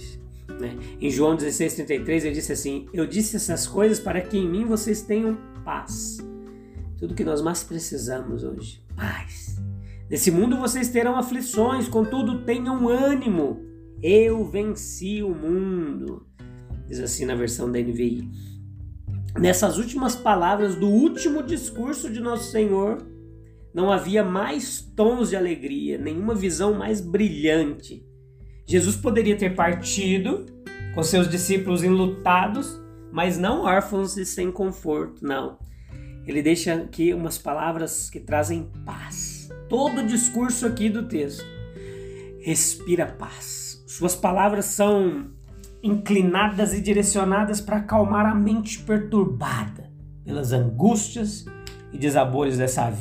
aflições. Né? Em João 16,33 ele disse assim: Eu disse essas coisas para que em mim vocês tenham paz. Tudo que nós mais precisamos hoje, paz. Nesse mundo vocês terão aflições, contudo tenham ânimo. Eu venci o mundo. Diz assim na versão da NVI. Nessas últimas palavras do último discurso de Nosso Senhor, não havia mais tons de alegria, nenhuma visão mais brilhante. Jesus poderia ter partido com seus discípulos enlutados, mas não órfãos e sem conforto, não. Ele deixa aqui umas palavras que trazem paz. Todo o discurso aqui do texto respira paz. Suas palavras são inclinadas e direcionadas para acalmar a mente perturbada pelas angústias e desabores dessa